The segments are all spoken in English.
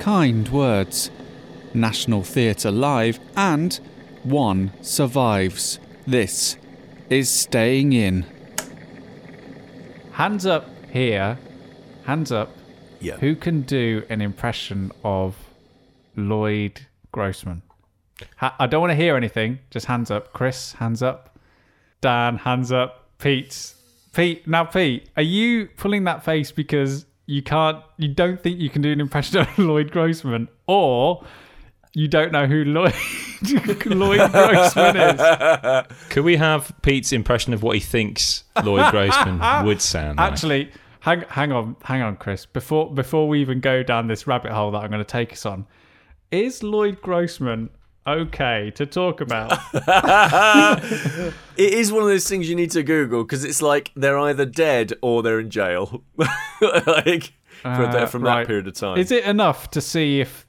kind words. National Theatre Live and one survives. This is Staying In. Hands up here. Hands up. Yeah. Who can do an impression of Loyd Grossman? Ha- I don't want to hear anything. Just hands up. Kris, hands up. Dan, hands up. Pete, Pete. Now, Pete, are you pulling that face because you can't? You don't think you can do an impression of Loyd Grossman, or you don't know who Loyd Loyd Grossman is? Could we have Pete's impression of what he thinks Loyd Grossman would sound like? Actually, hang hang on, hang on, Kris. Before before we even go down this rabbit hole that I'm going to take us on, is Loyd Grossman okay to talk about? It is one of those things you need to Google because it's like they're either dead or they're in jail, like for Uh, that, from right. that period of time. Is it enough to see if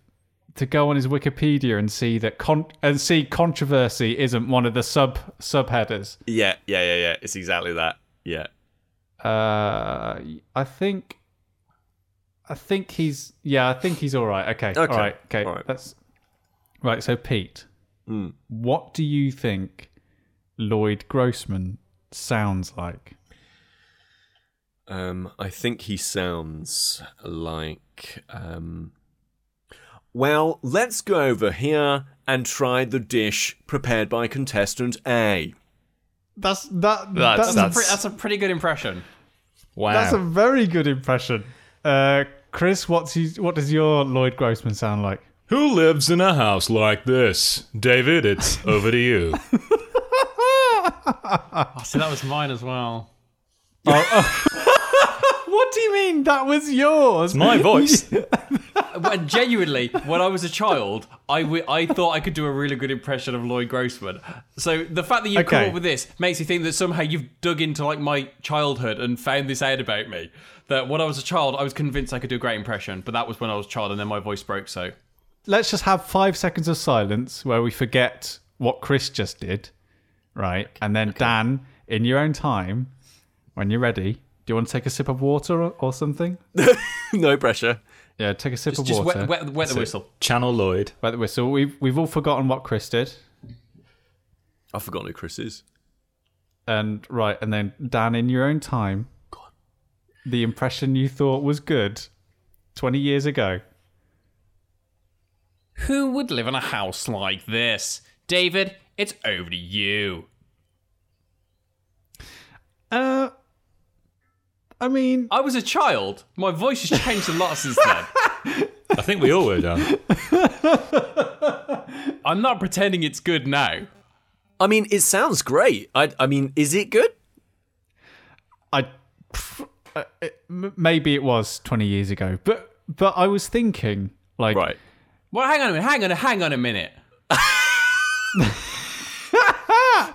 to go on his Wikipedia and see that con- and see controversy isn't one of the sub subheaders? Yeah, yeah, yeah, yeah. It's exactly that. Yeah. Uh, I think, I think he's yeah, I think he's all right. Okay, Okay, all right, okay, all right. that's right. So Pete, Hmm. what do you think Loyd Grossman sounds like? Um, I think he sounds like. Um, well, let's go over here and try the dish prepared by contestant A. That's that. That's- That's that's- Pre- that's a pretty good impression. Wow. that's a very good impression. Uh, Kris, what's his, what does your Loyd Grossman sound like? Who lives in a house like this? David, it's over to you. Oh, see, that was mine as well. Oh, oh. What do you mean that was yours? My voice. But genuinely, when I was a child, I, w- I thought I could do a really good impression of Loyd Grossman. So the fact that you've come up with this makes me think that somehow you've dug into like my childhood and found this out about me. That when I was a child, I was convinced I could do a great impression, but that was when I was a child, and then my voice broke. So Let's just have five seconds of silence where we forget what Kris just did, right? And then Dan, in your own time, when you're ready, do you want to take a sip of water or, or something? no pressure. Yeah, take a sip of just water. wet, wet, wet the whistle. Channel Loyd. Wet the whistle. We've we've all forgotten what Kris did, I've forgotten who Kris is. and right, and then Dan, in your own time, the impression you thought was good twenty years ago. Who would live in a house like this? David, it's over to you. Uh, I mean, I was a child. My voice has changed a lot since then. I think we all were done. I'm not pretending it's good now. I mean, it sounds great. I, I mean, is it good? I pff, uh, it, m- maybe it was 20 years ago, but but I was thinking like Right. Well, hang on a minute. Hang on. Hang on a minute.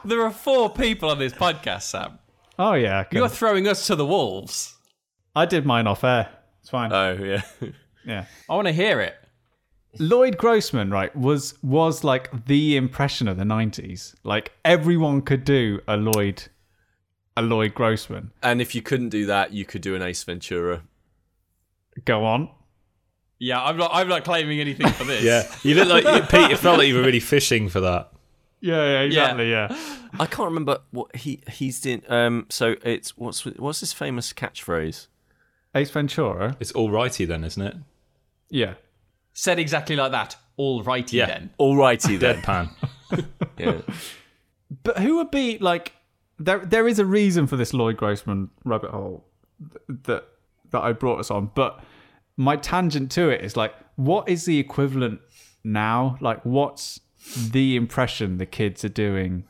there are four people on this podcast, Sam. oh yeah, okay. You're throwing us to the wolves. I did mine off air. It's fine. Oh yeah. yeah. I want to hear it. Loyd Grossman, right, was was like the impression of the 90s. Like everyone could do a Loyd a Loyd Grossman. and if you couldn't do that, you could do an Ace Ventura. Go on. Yeah, I'm not. I'm not claiming anything for this. Yeah. You look like, you, Pete, it felt like you were really fishing for that. Yeah, yeah, exactly, yeah. I can't remember what he he's doing. Um, so it's what's what's his famous catchphrase? Ace Ventura. It's all righty then, isn't it? Yeah. Said exactly like that. All righty Yeah. then. Alrighty then. Deadpan. yeah. But who would be like there there is a reason for this Loyd Grossman rabbit hole that that I brought us on, but my tangent to it is like what is the equivalent now? Like what's the impression the kids are doing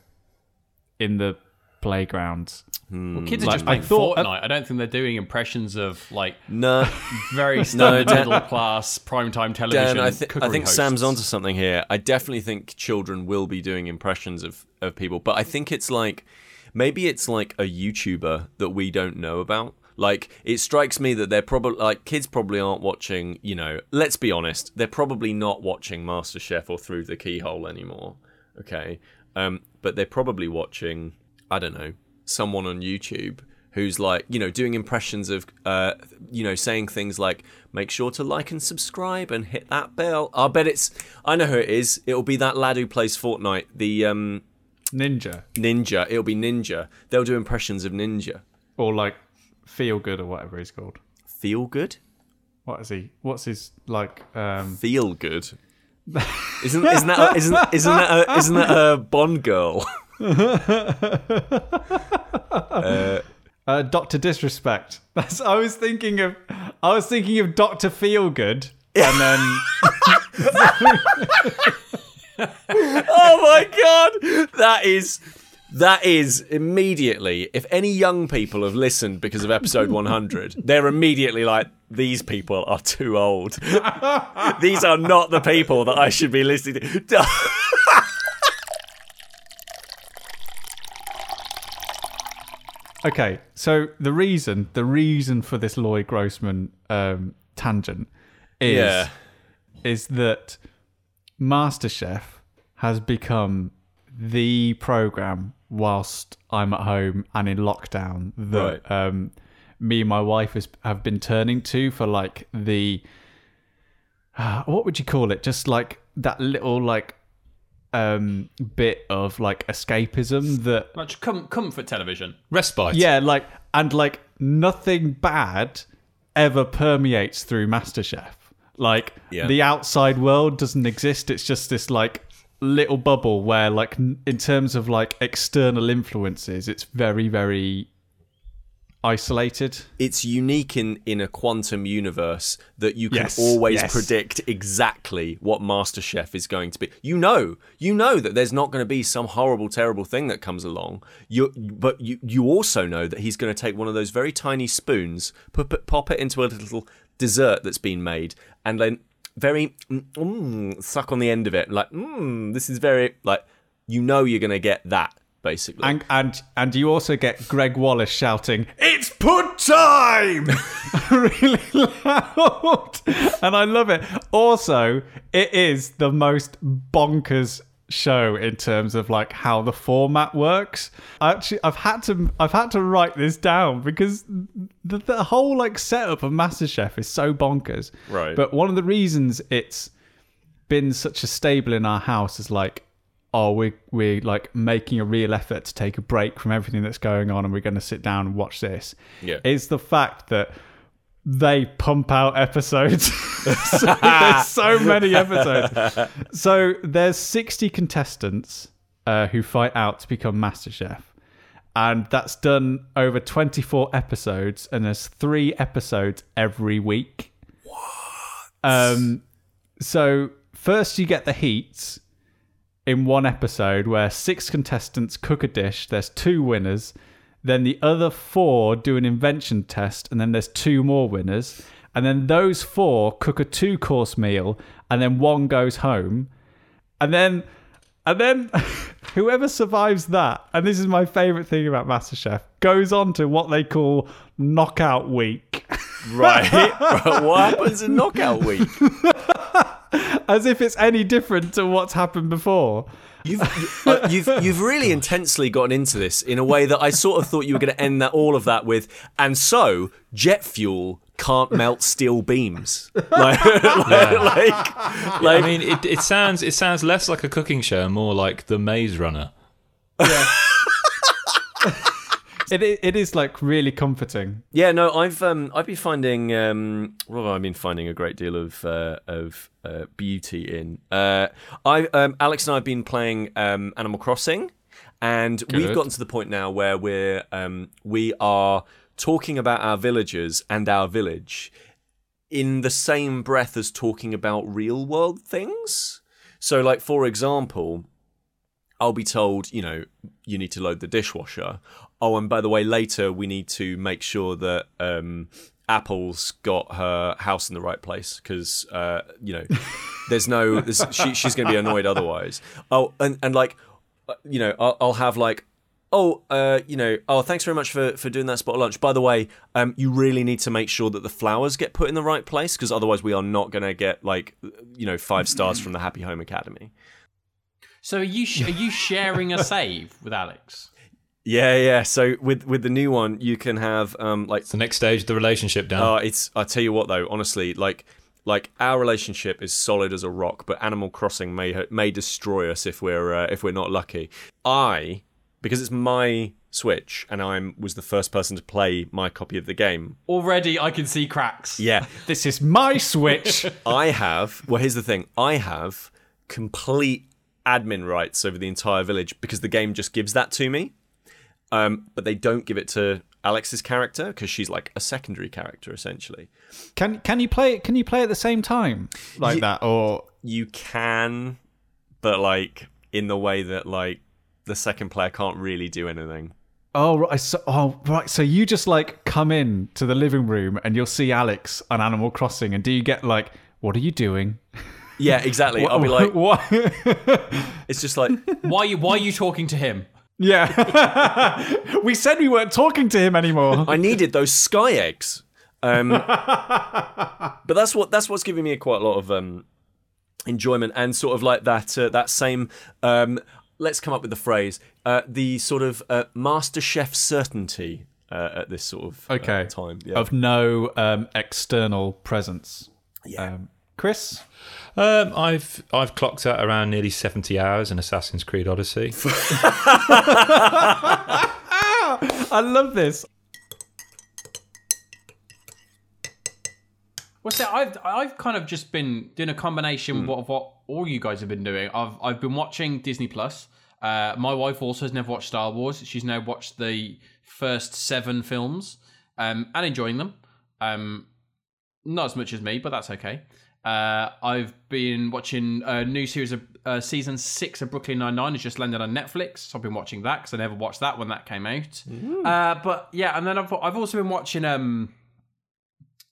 in the playgrounds? Hmm. Well, kids are Like, just I playing thought- uh, Fortnite. I don't think they're doing impressions of like No, very standard Dan- middle class primetime television. Dan, I, th- I think hosts. Sam's onto something here. I definitely think children will be doing impressions of, of people, but I think it's like maybe it's like a YouTuber that we don't know about. Like it strikes me that they're probably like kids probably aren't watching. You know, let's be honest, they're probably not watching MasterChef or Through the Keyhole anymore. Okay, um, but they're probably watching. I don't know someone on YouTube who's like you know doing impressions of uh you know saying things like make sure to like and subscribe and hit that bell. I bet it's I know who it is. It'll be that lad who plays Fortnite, the um Ninja Ninja. It'll be Ninja. They'll do impressions of Ninja. or like Feel Good or whatever he's called. Feel good. What is he? What's his like? Um, Feel good. Isn't isn't that a, isn't isn't that a, isn't that a Bond girl? uh, Doctor Disrespect. That's. I was thinking of. I was thinking of Doctor Feel Good, and then oh my god, that is that is immediately. If any young people have listened because of episode 100, they're immediately like, these people are too old. these are not the people that I should be listening to. Okay, so the reason the reason for this Loyd Grossman um, tangent is Yeah. is that MasterChef has become the program whilst I'm at home and in lockdown that Right. um, me and my wife has, have been turning to for like the uh, what would you call it? Just like that little like um bit of like escapism that Much com- comfort television. Respite. yeah, like and like nothing bad ever permeates through MasterChef. Like Yeah. the outside world doesn't exist. It's just this like little bubble where like n- in terms of like external influences, it's very very isolated. It's unique in, in a quantum universe that you can Yes, always yes. predict exactly what MasterChef is going to be. You know, you know that there's not going to be some horrible, terrible thing that comes along. You, but you, you also know that he's going to take one of those very tiny spoons, pop it, pop it into a little dessert that's been made, and then very mm, mm, suck on the end of it. Like, mm, this is very like you know you're going to get that basically. And and and you also get Greg Wallace shouting, "It's put time!" really loud, and I love it. Also, it is the most bonkers show in terms of like how the format works. I actually, I've had to I've had to write this down because the, the whole like setup of MasterChef is so bonkers. Right. But one of the reasons it's been such a stable in our house is like oh we we're like making a real effort to take a break from everything that's going on and we're going to sit down and watch this Yeah. is the fact that they pump out episodes. So, there's so many episodes. So there's 60 contestants uh, who fight out to become master chef. And that's done over 24 episodes and there's three episodes every week. Um so first you get the heats in one episode where six contestants cook a dish. There's two winners. Then the other four do an invention test, and then there's two more winners. And then those four cook a two course meal, and then one goes home. And then, and then, whoever survives that, and this is my favorite thing about MasterChef, goes on to what they call knockout week. right. right. What happens in knockout week? As if it's any different to what's happened before. You've uh, you've you've really intensely gotten into this in a way that I sort of thought you were going to end that all of that with, and so jet fuel can't melt steel beams. Like, like, like, like- I mean, it, it sounds it sounds less like a cooking show, more like the Maze Runner. It, it is like really comforting. yeah, no, I've um I've been finding um well I've been finding a great deal of uh, of uh, beauty in uh I um Alex and I have been playing um Animal Crossing, and we've gotten to the point now where we're um we are talking about our villagers and our village in the same breath as talking about real world things. So, like for example, I'll be told, you know, you need to load the dishwasher. Oh, and by the way, later we need to make sure that um, Apple's got her house in the right place because, uh, you know, there's no, there's, she, she's going to be annoyed otherwise. Oh, and, and like, uh, you know, I'll, I'll have like, oh, uh, you know, oh, thanks very much for, for doing that spot of lunch. By the way, um, you really need to make sure that the flowers get put in the right place because otherwise we are not going to get like, you know, five stars from the Happy Home Academy. So are you sh- are you sharing a save with Alex? Yeah, yeah. So with with the new one, you can have um like It's the next stage of the relationship, Dan. Oh, it's. I tell you what, though, honestly, like, like our relationship is solid as a rock, but Animal Crossing may may destroy us if we're uh, if we're not lucky. I, because it's my Switch, and I was the first person to play my copy of the game. Already, I can see cracks. Yeah, This is my Switch. I have. Well, here's the thing: I have complete admin rights over the entire village because the game just gives that to me. Um, but they don't give it to Alex's character because she's like a secondary character essentially. can can you play? Can you play at the same time like Ye- that? Or you can, but like in the way that like the second player can't really do anything. oh right, so, oh right. So you just like come in to the living room and you'll see Alex on Animal Crossing, and do you get like, what are you doing? Yeah, exactly. I'll be like, what? it's just like, Why are you? Why are you talking to him? Yeah. we said we weren't talking to him anymore. I needed those sky eggs. Um, but that's what that's what's giving me quite a lot of um, enjoyment and sort of like that uh, that same. Um, let's come up with the phrase: uh, the sort of uh, master chef certainty uh, at this sort of uh, Okay. time. Yeah. Of no um, external presence. Yeah. Um, Kris. Um, I've I've clocked out around nearly seventy hours in Assassin's Creed Odyssey. I love this. What's that? I've I've kind of just been doing a combination of what all you guys have been doing. I've I've been watching Disney Plus. Uh, my wife also has never watched Star Wars. She's now watched the first seven films um, and enjoying them. Um, not as much as me, but that's okay. Uh, I've been watching a new series of uh, season six of Brooklyn Nine Nine. It's just landed on Netflix. So I've been watching that because I never watched that when that came out. Uh, but yeah, and then I've I've also been watching um,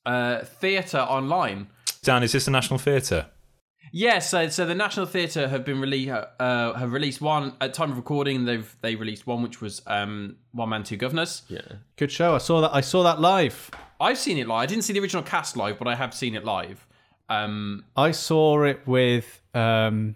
uh, theatre online. Dan, is this the National Theatre? Yeah, so so the National Theatre have been released uh, have released one at time of recording. They've they released one which was um, One Man Two Guvnors. yeah. Good show. I saw that. I saw that live. I've seen it live. I didn't see the original cast live, but I have seen it live. Um, I saw it with um,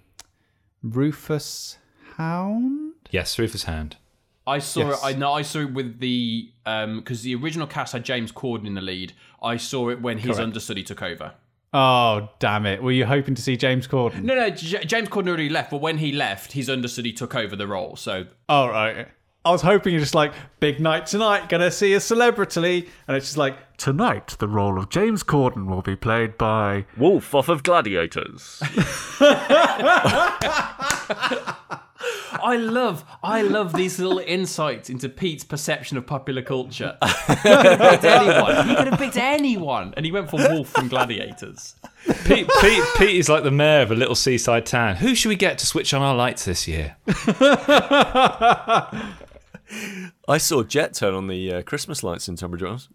Rufus Hound. Yes, Rufus Hound. I saw Yes. it. I know I saw it with the because the original cast had James Corden in the lead. I saw it when his Correct. understudy took over. Oh damn it! Were you hoping to see James Corden? No, no, J- James Corden already left, but when he left, his understudy took over the role. So Oh right. I was hoping you're just like big night tonight, gonna see a celebrity, and it's just like tonight the role of James Corden will be played by. Wolf off of Gladiators. I love, I love these little insights into Pete's perception of popular culture. he could have picked anyone. He could have picked anyone, and he went for Wolf from Gladiators. Pete, Pete, Pete is like the mayor of a little seaside town. Who should we get to switch on our lights this year? I saw Jet turn on the uh, Christmas lights in Tunbridge Wells.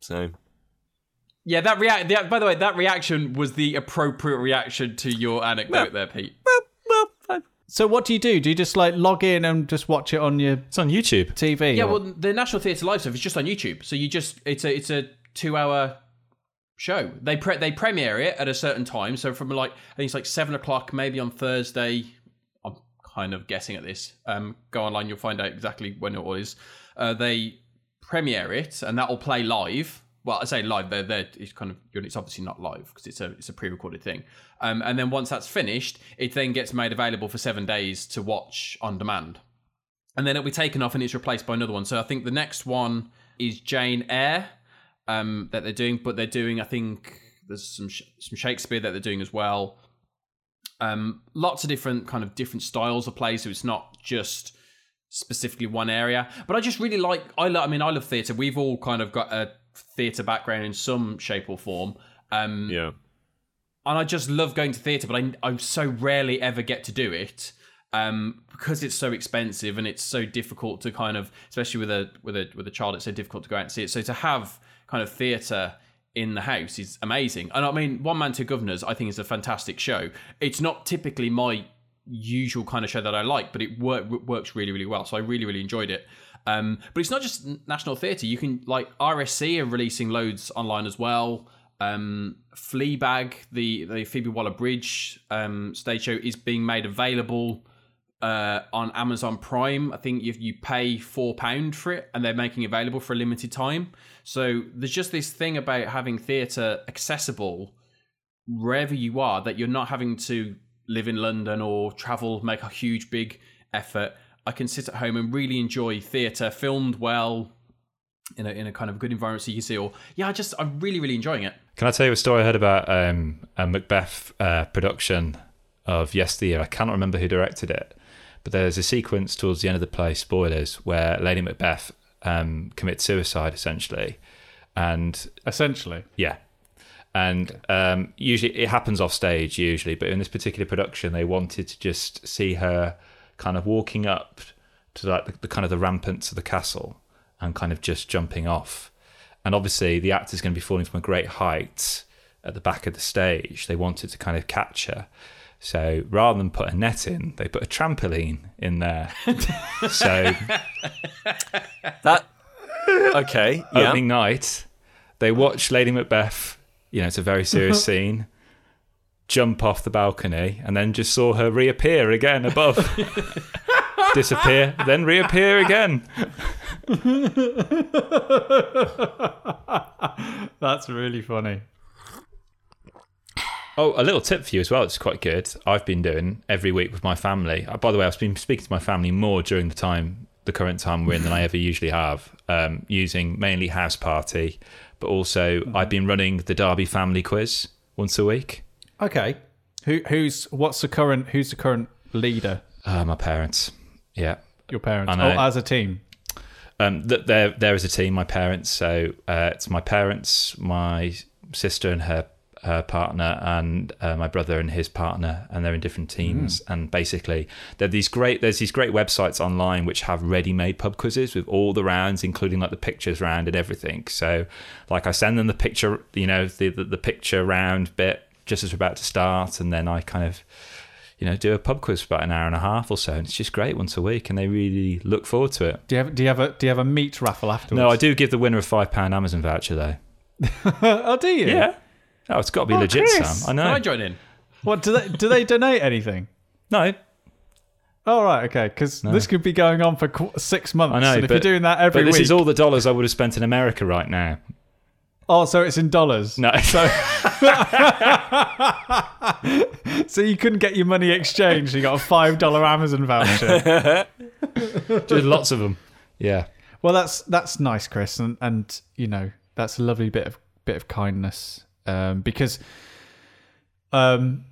So Yeah, that react. The, by the way, that reaction was the appropriate reaction to your anecdote there, Pete. So what do you do? Do you just like log in and just watch it on your It's on YouTube. TV? Yeah, or- well, the National Theatre live stuff is just on YouTube, so you just it's a it's a two hour show. They pre- they premiere it at a certain time, so from like I think it's like seven o'clock, maybe on Thursday. Kind of guessing at this. Um, go online, you'll find out exactly when it is. Uh, they premiere it, and that will play live. Well, I say live. They're, they're, it's kind of it's obviously not live because it's a it's a pre-recorded thing. Um, and then once that's finished, it then gets made available for seven days to watch on demand and then it'll be taken off and it's replaced by another one. So I think the next one is Jane Eyre um, that they're doing, but they're doing I think there's some some Shakespeare that they're doing as well. Um, lots of different kind of different styles of play, so it's not just specifically one area. But I just really like I lo- I mean I love theatre. We've all kind of got a theatre background in some shape or form. Um, yeah, and I just love going to theatre, but I I so rarely ever get to do it um, because it's so expensive and it's so difficult to kind of, especially with a with a with a child, it's so difficult to go out and see it. So to have kind of theatre in the house is amazing. And I mean, One Man Two Guvnors, I think is a fantastic show. It's not typically my usual kind of show that I like, but it work, works really really well. So I really really enjoyed it. Um, but it's not just National Theatre. You can like RSC are releasing loads online as well. Um, Fleabag, the the Phoebe Waller Bridge um, stage show, is being made available uh, on Amazon Prime. I think you you pay four pound for it, and they're making available for a limited time. So there's just this thing about having theatre accessible wherever you are that you're not having to live in London or travel, make a huge big effort. I can sit at home and really enjoy theatre, filmed well, in a in a kind of good environment, so you can see. Or yeah, I just I'm really really enjoying it. Can I tell you a story I heard about um, a Macbeth uh, production of yesteryear? I cannot remember who directed it, but there's a sequence towards the end of the play, spoilers, where Lady Macbeth um, commits suicide essentially, and Essentially, yeah. And um, usually it happens off stage, usually, but in this particular production, they wanted to just see her kind of walking up to like the, the kind of the rampants of the castle and kind of just jumping off. And obviously, the actor's going to be falling from a great height at the back of the stage. They wanted to kind of catch her. So rather than put a net in, they put a trampoline in there. so That okay, yeah. opening night, they watch Lady Macbeth. You know, it's a very serious scene. Jump off the balcony, and then just saw her reappear again above, disappear, then reappear again. that's really funny. Oh, a little tip for you as well. It's quite good. I've been doing every week with my family. Uh, By the way, I've been speaking to my family more during the time, the current time we're in, than I ever usually have. Um, using mainly House Party, but also I've been running the Darby Family Quiz once a week. Okay, who who's what's the current who's the current leader? Uh, my parents, yeah. Your parents, oh, as a team. Um, th- there, there is a team. My parents. So uh, it's my parents, my sister and her her partner, and uh, my brother and his partner, and they're in different teams. And basically, there these great. There's these great websites online which have ready-made pub quizzes with all the rounds, including like the pictures round and everything. So, like, I send them the picture, you know, the the, the picture round bit just as we're about to start, and then I kind of you know, do a pub quiz for about an hour and a half or so, and it's just great once a week, and they really look forward to it. Do you have do you have a do you have a meat raffle afterwards? No, I do give the winner a five pound Amazon voucher though. oh, do you? Yeah. Oh, it's got to be Oh, legit, Kris. Sam. I know. Can know. I join in? What do they do? They donate anything? no, Oh right, okay. Because this could be going on for qu- six months. I know. And if but, you're doing that every but this week, is all the dollars I would have spent in America right now. oh, so it's in dollars. No, So, So you couldn't get your money exchanged. You got a five dollar Amazon voucher. just lots of them. Yeah. well, that's that's nice, Kris, and and you know that's a lovely bit of bit of kindness um, because um,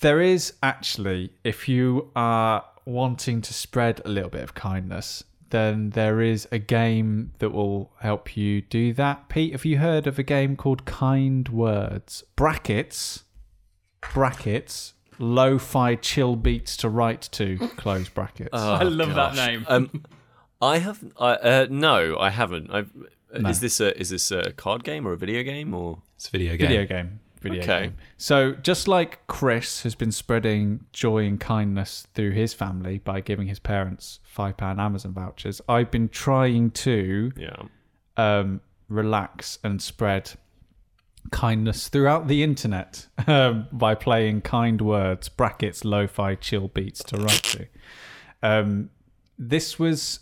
there is actually if you are wanting to spread a little bit of kindness. Then there is a game that will help you do that. Pete, have you heard of a game called Kind Words? Brackets, brackets, lo-fi chill beats to write to, close brackets. I love that name. Um, I have. I uh, no, I haven't. I've, uh, No. Is this a is this a card game or a video game or? It's a video game. Video game. Video Okay. game. So just like Kris has been spreading joy and kindness through his family by giving his parents five pound Amazon vouchers, I've been trying to Yeah. um, relax and spread kindness throughout the internet um, by playing kind words brackets lo-fi chill beats to write to. Um, this was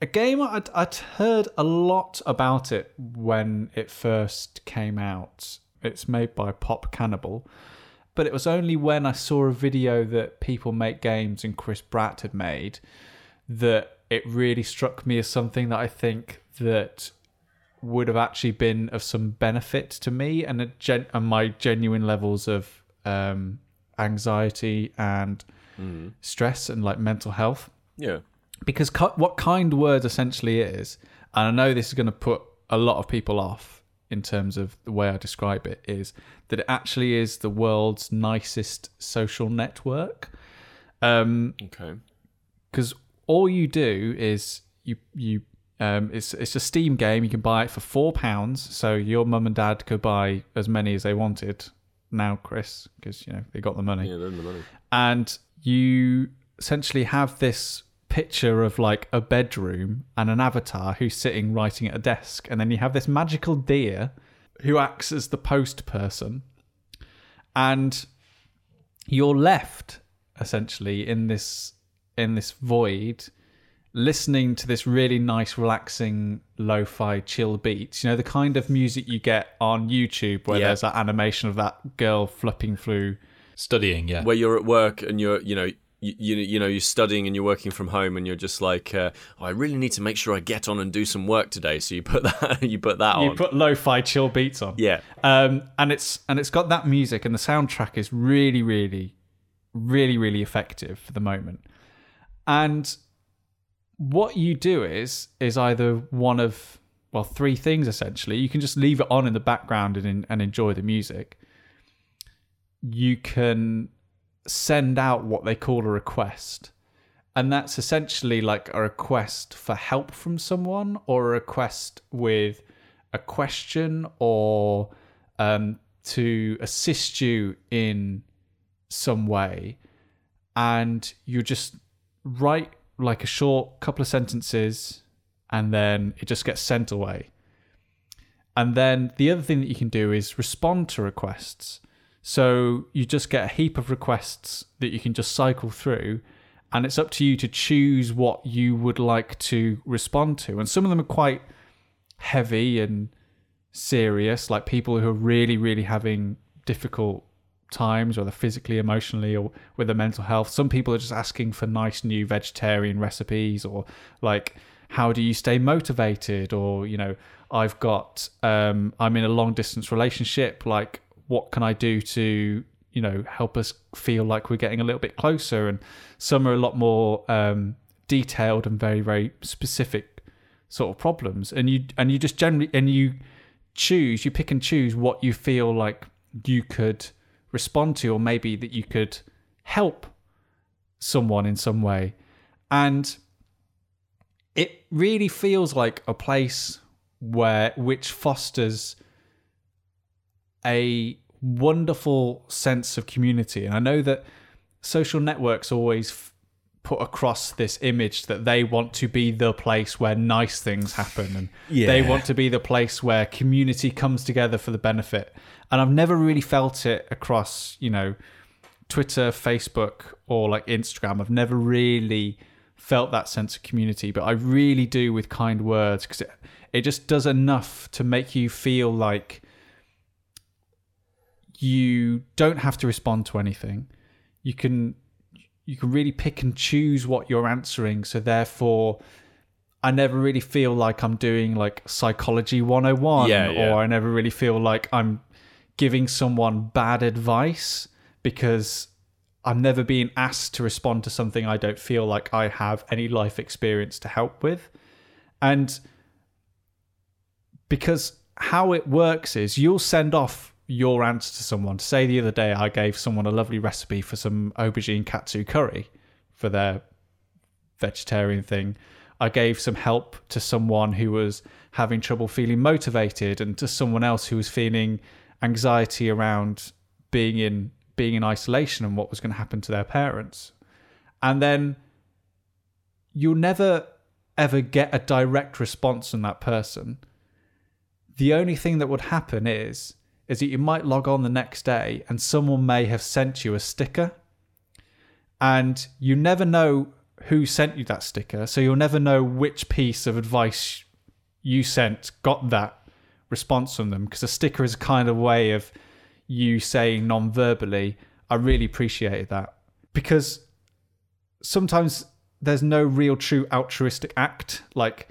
a game I'd, I'd heard a lot about it when it first came out. It's made by Pop Cannibal, but it was only when I saw a video that people make games and Chris Bratt had made that it really struck me as something that I think that would have actually been of some benefit to me and, a gen- and my genuine levels of um, anxiety and stress and like mental health Yeah. Because ki- what kind words essentially is, and I know this is going to put a lot of people off in terms of the way I describe it, is that it actually is the world's nicest social network. Um, Okay. because all you do is you you um it's it's a Steam game. You can buy it for four pounds. So your mum and dad could buy as many as they wanted. Now, Kris, because you know they got the money Yeah, then the money. and you essentially have this picture of like a bedroom and an avatar who's sitting writing at a desk and then you have this magical deer who acts as the post person and you're left essentially in this in this void listening to this really nice relaxing lo-fi chill beats you know the kind of music you get on youtube where Yeah. there's that animation of that girl flipping through Studying, yeah. where you're at work and you're you know you, you, you know you're studying and you're working from home and you're just like uh, oh, I really need to make sure I get on and do some work today. So you put that you put that on. you on. put lo-fi chill beats on. Yeah. Um, and it's and it's got that music and the soundtrack is really really really really effective for the moment. And what you do is is either one of well three things essentially. You can just leave it on in the background and, and enjoy the music. You can send out what they call a request. And that's essentially like a request for help from someone or a request with a question or um, to assist you in some way. And you just write like a short couple of sentences and then it just gets sent away. And then the other thing that you can do is respond to requests so you just get a heap of requests that you can just cycle through and it's up to you to choose what you would like to respond to. And some of them are quite heavy and serious like people who are really really having difficult times whether physically emotionally or with their mental health. Some people are just asking for nice new vegetarian recipes or like how do you stay motivated? Or you know i've got um i'm in a long distance relationship like what can i do to you know help us feel like we're getting a little bit closer? And some are a lot more um detailed and very very specific sort of problems. And you and you just generally and you choose you pick and choose what you feel like you could respond to or maybe that you could help someone in some way. And it really feels like a place where which fosters a wonderful sense of community. And i know that social networks always f- put across this image that they want to be the place where nice things happen and they want to be the place where community comes together for the benefit. And i've never really felt it across you know twitter facebook or like instagram. I've never really felt that sense of community but i really do with kind words because it, it just does enough to make you feel like you don't have to respond to anything. You can you can really pick and choose what you're answering. So therefore i never really feel like i'm doing like psychology 101 Yeah, yeah. or i never really feel like i'm giving someone bad advice because i'm never being asked to respond to something i don't feel like i have any life experience to help with. And because how it works is you'll send off your answer to someone. Say the other day I gave someone a lovely recipe for some aubergine katsu curry for their vegetarian thing. I gave some help to someone who was having trouble feeling motivated and to someone else who was feeling anxiety around being in being in isolation and what was going to happen to their parents. And then you'll never ever get a direct response from that person the only thing that would happen is is that you might log on the next day and someone may have sent you a sticker. And you never know who sent you that sticker so you'll never know which piece of advice you sent got that response from them because a sticker is a kind of way of you saying non-verbally i really appreciated that. Because sometimes there's no real true altruistic act like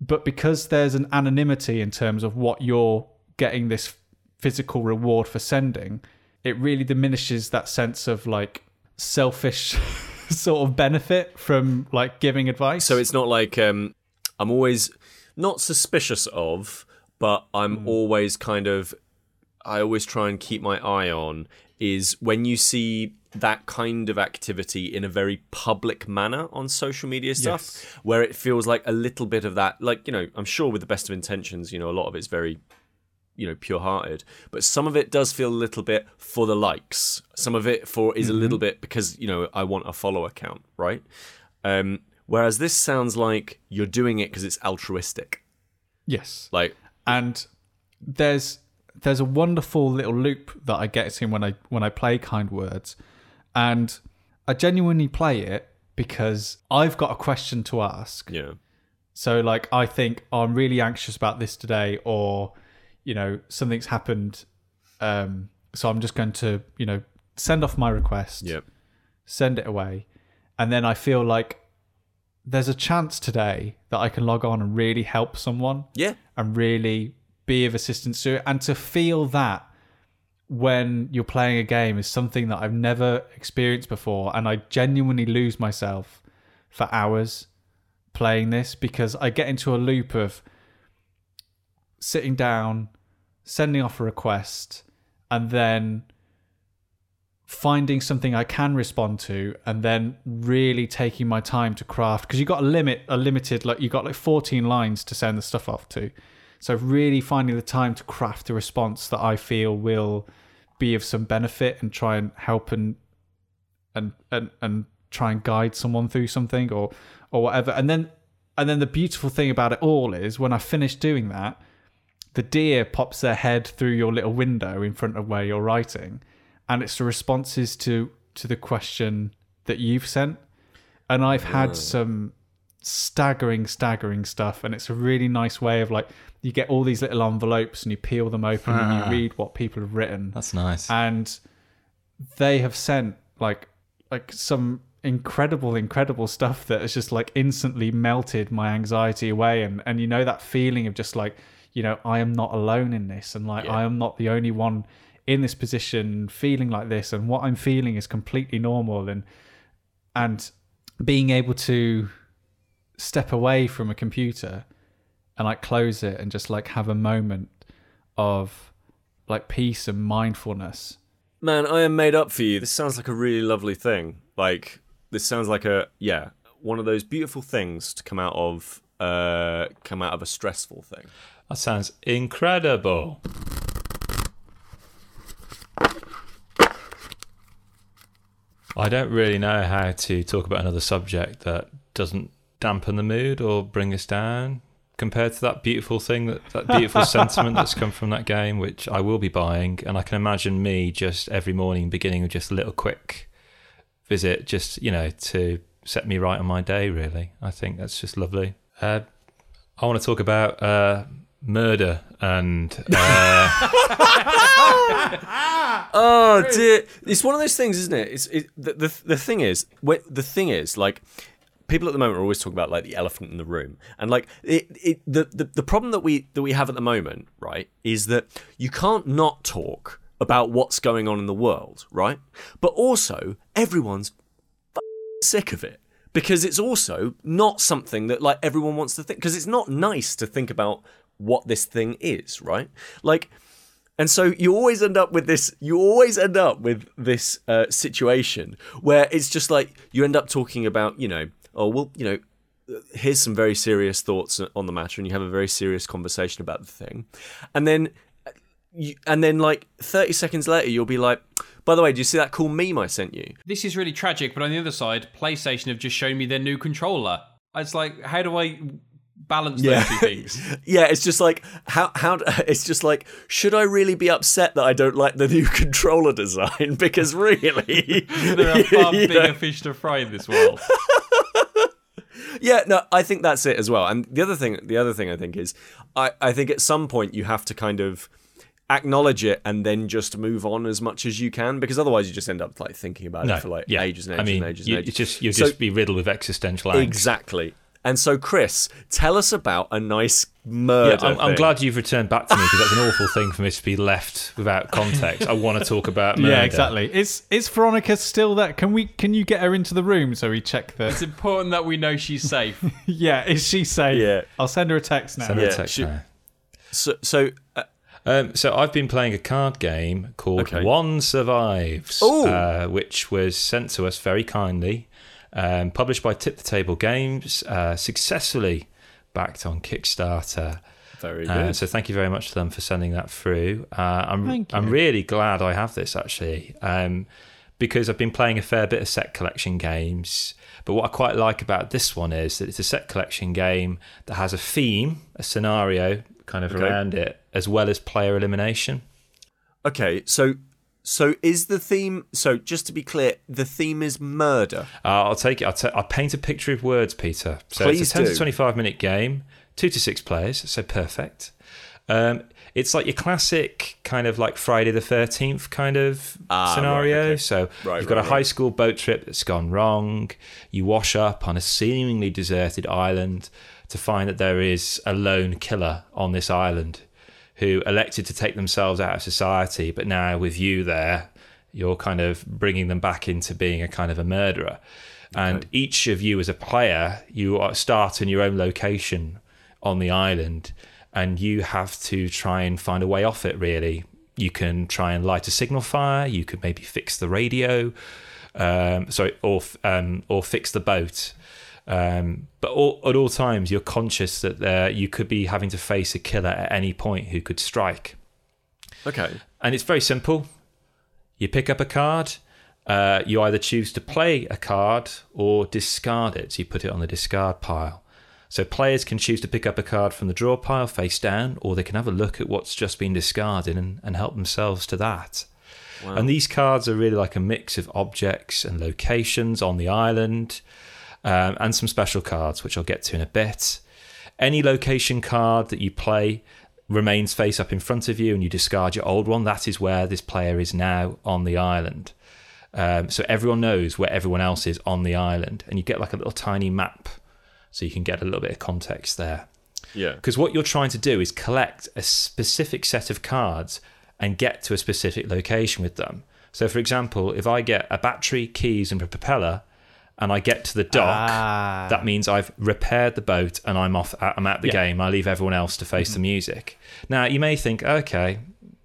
but because there's an anonymity in terms of what you're getting this physical reward for sending it really diminishes that sense of like selfish sort of benefit from like giving advice So it's not like um, I'm always not suspicious of, but I'm always kind of. I always try and keep my eye on is when you see that kind of activity in a very public manner on social media stuff, Yes. where it feels like a little bit of that. Like you know, I'm sure with the best of intentions, you know, a lot of it's very you know pure-hearted but some of it does feel a little bit for the likes. Some of it for is a little bit because you know i want a follower count right? Um whereas this sounds like you're doing it because it's altruistic. Yes. Like and there's there's a wonderful little loop that I get in when I when I play kind words, and I genuinely play it because I've got a question to ask. Yeah. So like I think oh, I'm really anxious about this today or you know something's happened um so I'm just going to, you know, send off my request, Yep. send it away. And then I feel like there's a chance today that I can log on and really help someone Yeah. and really be of assistance to it and to feel that when you're playing a game is something that I've never experienced before and I genuinely lose myself for hours playing this because I get into a loop of sitting down, sending off a request and then finding something I can respond to and then really taking my time to craft because you got a limit a limited like you got like 14 lines to send the stuff off to. So really finding the time to craft a response that I feel will be of some benefit and try and help and and and, and try and guide someone through something or or whatever. And then and then the beautiful thing about it all is when I finish doing that the deer pops their head through your little window in front of where you're writing and it's the responses to to the question that you've sent. And i've had some staggering staggering stuff and it's a really nice way of like you get all these little envelopes and you peel them open and you ah. read what people have written. That's nice. and they have sent like like some incredible incredible stuff that has just like instantly melted my anxiety away. And and you know that feeling of just like you know I am not alone in this and like I am not the only one in this position feeling like this and what I'm feeling is completely normal and and being able to step away from a computer and like close it and just like have a moment of like peace and mindfulness Man, I am made up for you. This sounds like a really lovely thing. Like this sounds like a yeah, one of those beautiful things to come out of uh come out of a stressful thing. That sounds incredible. I don't really know how to talk about another subject that doesn't dampen the mood or bring us down compared to that beautiful thing that that beautiful sentiment that's come from that game which I will be buying. And I can imagine me just every morning beginning with just a little quick visit just you know to set me right on my day really. I think that's just lovely. Uh, I want to talk about uh, murder and uh, Oh dear! It's one of those things, isn't it? It's it, the, the the thing is, wh- the thing is, like people at the moment are always talking about like the elephant in the room, and like it, it the, the the problem that we that we have at the moment, right, is that you can't not talk about what's going on in the world, right? But also, everyone's f- sick of it because it's also not something that like everyone wants to think because it's not nice to think about what this thing is, right? Like. And so you always end up with this. You always end up with this uh, situation where it's just like you end up talking about, you know, oh well, you know, here's some very serious thoughts on the matter, and you have a very serious conversation about the thing, and then, you, and then like thirty seconds later, you'll be like, by the way, do you see that cool meme I sent you? This is really tragic, but on the other side, PlayStation have just shown me their new controller. It's like, how do I balance those two things? yeah, it's just like how how it's just like should I really be upset that I don't like the new controller design because really There are far you bigger know, fish to fry in this world. yeah, no, I think that's it as well. And the other thing, the other thing I think is, I, I think at some point you have to kind of acknowledge it and then just move on as much as you can because otherwise you just end up like thinking about no, it for like yeah. ages and ages I mean, and ages you, and ages. it's just you'll So- just be riddled with existential angst. exactly. And so, Kris, tell us about a nice Yeah, murder. I'm, I'm glad you've returned back to me because that's an awful thing for me to be left without context. I want to talk about murder. Yeah, exactly. Is is Veronica still there? Can we can you get her into the room so we check the It's important that we know she's safe. yeah, is she safe? Yeah. I'll send her a text now. Send her a text shoot. now. So, so uh, Um, so I've been playing a card game called Okay. One Survives, uh, which was sent to us very kindly, um, published by Tip the Table Games, uh, successfully backed on Kickstarter. very Uh, good. so thank you very much to them for sending that through. Uh, I'm Thank I'm really glad I have this actually, um, because I've been playing a fair bit of set collection games. But what I quite like about this one is that it's a set collection game that has a theme, a scenario kind of Okay. around it, as well as player elimination. Okay, so So is the theme? So just to be clear, the theme is murder. Uh, I'll take it. I'll, ta- I'll paint a picture of words, Peter. So Please it's a 10 do. to 25 minute game, two to six players, so perfect. Um, it's like your classic kind of like Friday the 13th kind of Ah, scenario. right, okay. So Right, you've got right, a high school boat trip that's gone wrong. You wash up on a seemingly deserted island to find that there is a lone killer on this island who elected to take themselves out of society, but now with you there, you're kind of bringing them back into being a kind of a murderer. And each of you as a player, you start in your own location on the island, and you have to try and find a way off it. Really, you can try and light a signal fire. You could maybe fix the radio, um, sorry, or um, or fix the boat. Um, but all, at all times, you're conscious that there, you could be having to face a killer at any point who could strike. Okay. And it's very simple. You pick up a card. Uh, you either choose to play a card or discard it. So you put it on the discard pile. So players can choose to pick up a card from the draw pile face down, or they can have a look at what's just been discarded and, and help themselves to that. And these cards are really like a mix of objects and locations on the island, um, and some special cards, which I'll get to in a bit. Any location card that you play remains face up in front of you, and you discard your old one. That is where this player is now on the island. Um, so everyone knows where everyone else is on the island, and you get like a little tiny map, so you can get a little bit of context there. Yeah. Because what you're trying to do is collect a specific set of cards and get to a specific location with them. So, for example, if I get a battery, keys, and a propeller, and I get to the dock, Ah. that means I've repaired the boat and I'm off. I'm out the Yeah. game. I leave everyone else to face the music. Now, you may think, okay,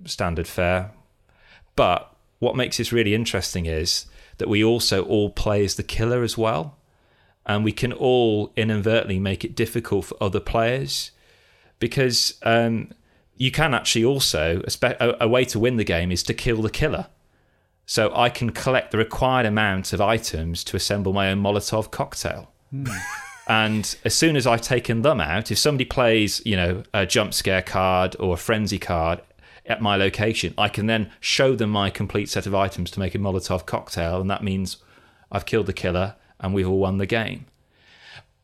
standard fare, but what makes this really interesting is that we also all play as the killer as well, and we can all inadvertently make it difficult for other players because um, you can actually also a, a way to win the game is to kill the killer. So I can collect the required amount of items to assemble my own Molotov cocktail. Hmm. And as soon as I've taken them out, if somebody plays, you know, a jump scare card or a frenzy card at my location, I can then show them my complete set of items to make a Molotov cocktail, and that means I've killed the killer and we've all won the game.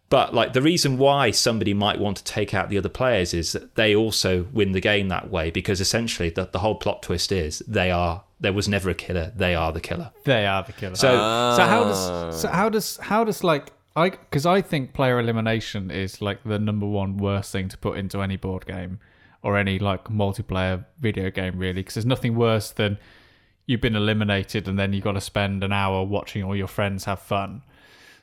But like the reason why somebody might want to take out the other players is that they also win the game that way because essentially the, the whole plot twist is they are there was never a killer they are the killer They are the killer. So- so how does oh. so how does how does like I because I think player elimination is like the number one worst thing to put into any board game or any like multiplayer video game really because there's nothing worse than you've been eliminated and then you've got to spend an hour watching all your friends have fun.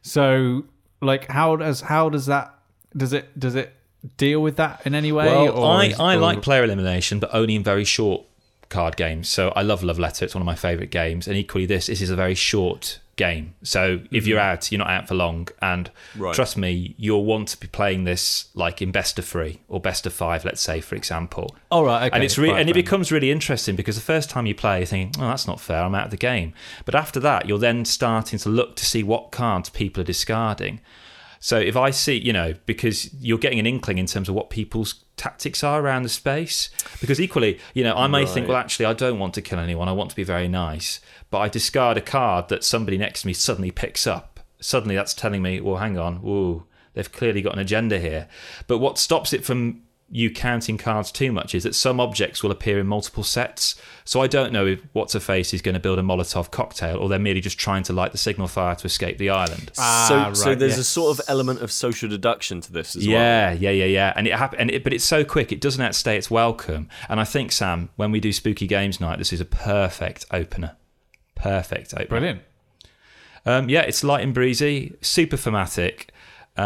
So like how does how does that does it does it deal with that in any way? Well, or I, is- I or- like player elimination, but only in very short card games. So I love Love Letter. It's one of my favourite games. And equally, this, this is a very short game. So if you're mm. out, you're not out for long. And Right. trust me, you'll want to be playing this like in best of three or best of five, let's say, for example. All right, okay, and it's and it becomes really interesting because the first time you play, you're thinking, "Oh, that's not fair. I'm out of the game." But after that, you're then starting to look to see what cards people are discarding. So if I see, you know, because you're getting an inkling in terms of what people's tactics are around the space. Because equally, you know, I may think, well, actually, I don't want to kill anyone. I want to be very nice. But I discard a card that somebody next to me suddenly picks up. Suddenly, that's telling me, well, hang on, whoa, they've clearly got an agenda here. But what stops it from you counting cards too much is that some objects will appear in multiple sets. So I don't know if What's a Face is going to build a Molotov cocktail or they're merely just trying to light the signal fire to escape the island. so, Ah, so right, there's a sort of element of social deduction to this as well. Yeah, yeah, yeah, yeah. And it happened, and it, but it's so quick; it doesn't outstay its welcome. And I think Sam, when we do Spooky Games Night, this is a perfect opener. Perfect opener. brilliant. Um, yeah, it's light and breezy, super thematic,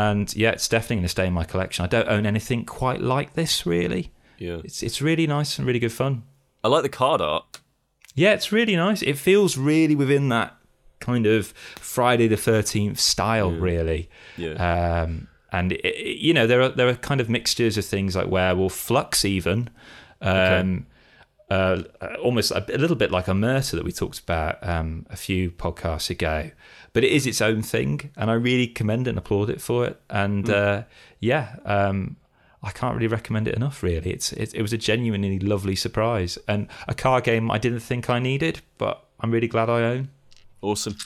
and yeah, it's definitely going to stay in my collection. I don't own anything quite like this, really. Yeah. It's it's really nice and really good fun. I like the card art. Yeah, it's really nice. It feels really within that kind of Friday the Thirteenth style, really. Yeah. Um, and it, it- you know there are there are kind of mixtures of things like werewolf, flux, even. Um, uh, almost a, a little bit like a murder that we talked about um, a few podcasts ago, but it is its own thing, and I really commend and applaud it for it. And uh, yeah, um, I can't really recommend it enough. Really, it's it, it was a genuinely lovely surprise and a car game I didn't think I needed, but I'm really glad I own. Awesome.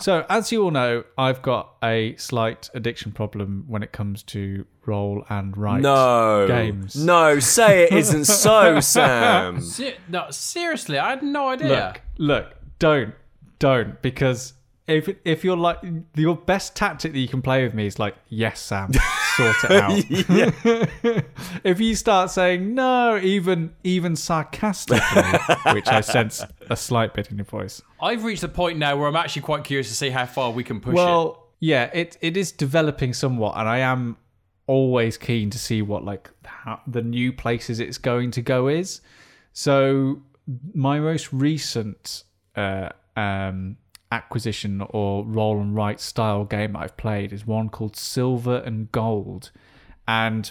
So, as you all know, I've got a slight addiction problem when it comes to roll and write No. games. No, say it isn't so, Sam. Se- no, seriously, I had no idea. Look, look, don't, don't, because if if you're like your best tactic that you can play with me is like, yes, Sam, sort it out. if you start saying no, even even sarcastically, which I sense a slight bit in your voice. I've reached a point now where I'm actually quite curious to see how far we can push it. Well, yeah, it it is developing somewhat, and I am always keen to see what like how, the new places it's going to go is. So my most recent uh, um, acquisition or roll and write style game I've played is one called Silver and Gold, and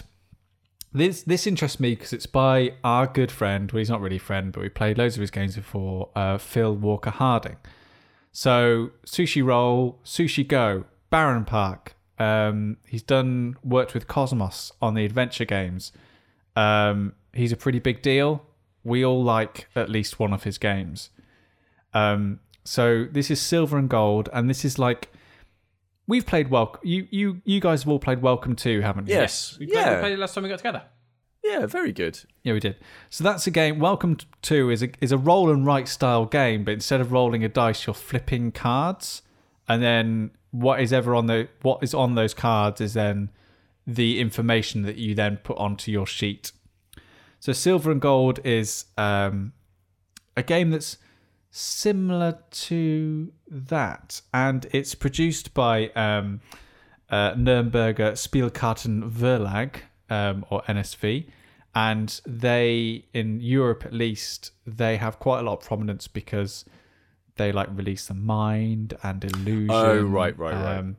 this this interests me because it's by our good friend. Well, he's not really a friend, but we played loads of his games before. Uh, Phil Walker Harding. So Sushi Roll, Sushi Go, Bärenpark. Um, he's done worked with Kosmos on the adventure games. Um, he's a pretty big deal. We all like at least one of his games. Um, so this is Silver and Gold, and this is like we've played Welcome. You you you guys have all played Welcome too, haven't you? Yes. we played, we Yeah. played it last time we got together. Yeah, very good. Yeah, we did. So that's a game. Welcome to is a is a roll and write style game, but instead of rolling a dice, you're flipping cards, and then what is ever on the what is on those cards is then the information that you then put onto your sheet. So silver and gold is um, a game that's similar to that, and it's produced by um, uh, Nürnberger Spielkarten Verlag um, or NSV, and they in Europe at least they have quite a lot of prominence because they like release the mind and illusion. Oh, right, right, right. Um,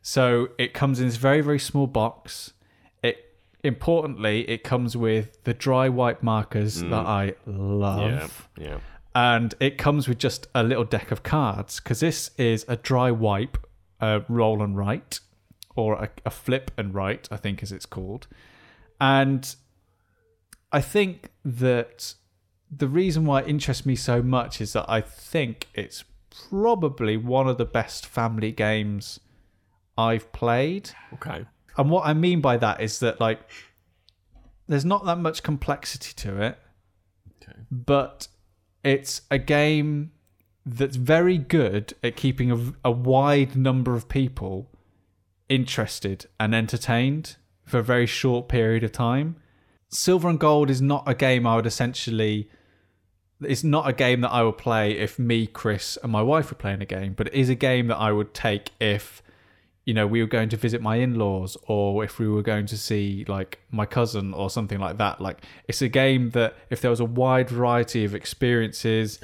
so it comes in this very very small box. It importantly it comes with the dry wipe markers that I love Yeah, yeah. And it comes with just a little deck of cards because this is a dry wipe, a roll and write, or a, a flip and write, I think as it's called. And I think that the reason why it interests me so much is that I think it's probably one of the best family games I've played. Okay. And what I mean by that is that like there's not that much complexity to it. Okay. But it's a game that's very good at keeping a, a wide number of people interested and entertained for a very short period of time. Silver and Gold is not a game I would essentially it's not a game that I would play if me, Kris, and my wife were playing a game, but it is a game that I would take if you know, we were going to visit my in-laws or if we were going to see like my cousin or something like that. Like it's a game that if there was a wide variety of experiences,